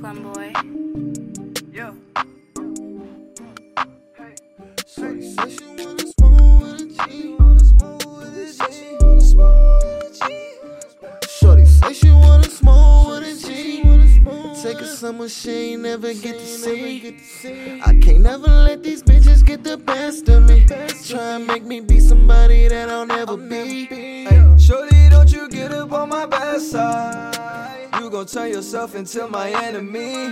Glumboy. Yeah. Shorty said she wanna smoke with a G. Shorty say she wanna smoke with a G. Take her somewhere she ain't never get to see. I can't never let these bitches get the best of me. Try and make me be somebody that I'll never be. Hey, shorty, don't you get up on my bad side. You gon' turn yourself into my enemy.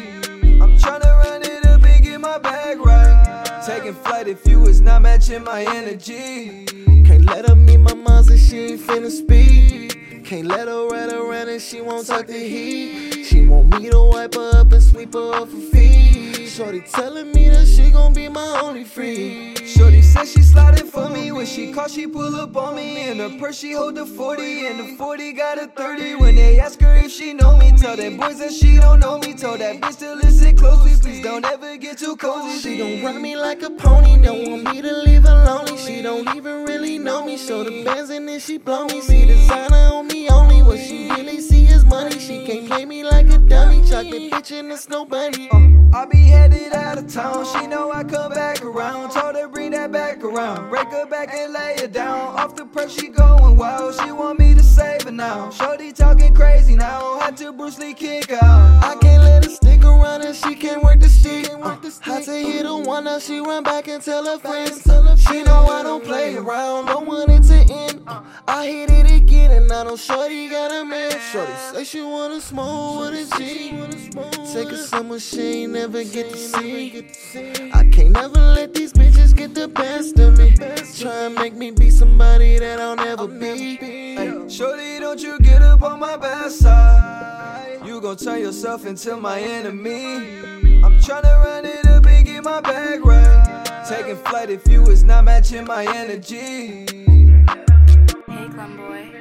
I'm tryna run it up and get my bag right. Taking flight if you is not matching my energy. Can't let her meet my moms if she ain't finna speak. Can't let her ride around and she won't talk the heat. She want me to wipe her up and sweep her off her feet. Shorty telling me that she gon' be my only free. Shorty said she sliding when she call, she pull up on me. In her purse, she hold the 40, and the 40 got a 30. When they ask her if she know me, tell them boys that she don't know me. Tell that bitch to listen closely, please don't ever get too cozy. She gon' ride me like a pony, don't want me to leave her lonely. She don't even really know me, show the bands and then she blow me. See designer on me only, what she really see is money. She can't play me like a dummy, chocolate bitch in the snow bunny. Uh, I be headed out of town. She know I come back around. Told her bring that back around. Break her back and lay it down. Off the press, she going wild. She want me to save her now. Shorty talking crazy now. Had to Bruce Lee kick her out. I can't let her stick around and she can't work the stick. Uh, had to hit her one, now she run back and tell her friends. She know I don't play around, don't want it to end. Uh, I hit it I know Shorty got a man. Shorty say she wanna smoke with a G. Take her somewhere she ain't never get to see. I can't never let these bitches get the best of me. Try and make me be somebody that I'll never be. Shorty, don't you get up on my bad side. You gon' turn yourself into my enemy. I'm tryna run it up and get my bag right. Taking flight if you is not matching my energy. Brooklyn boy.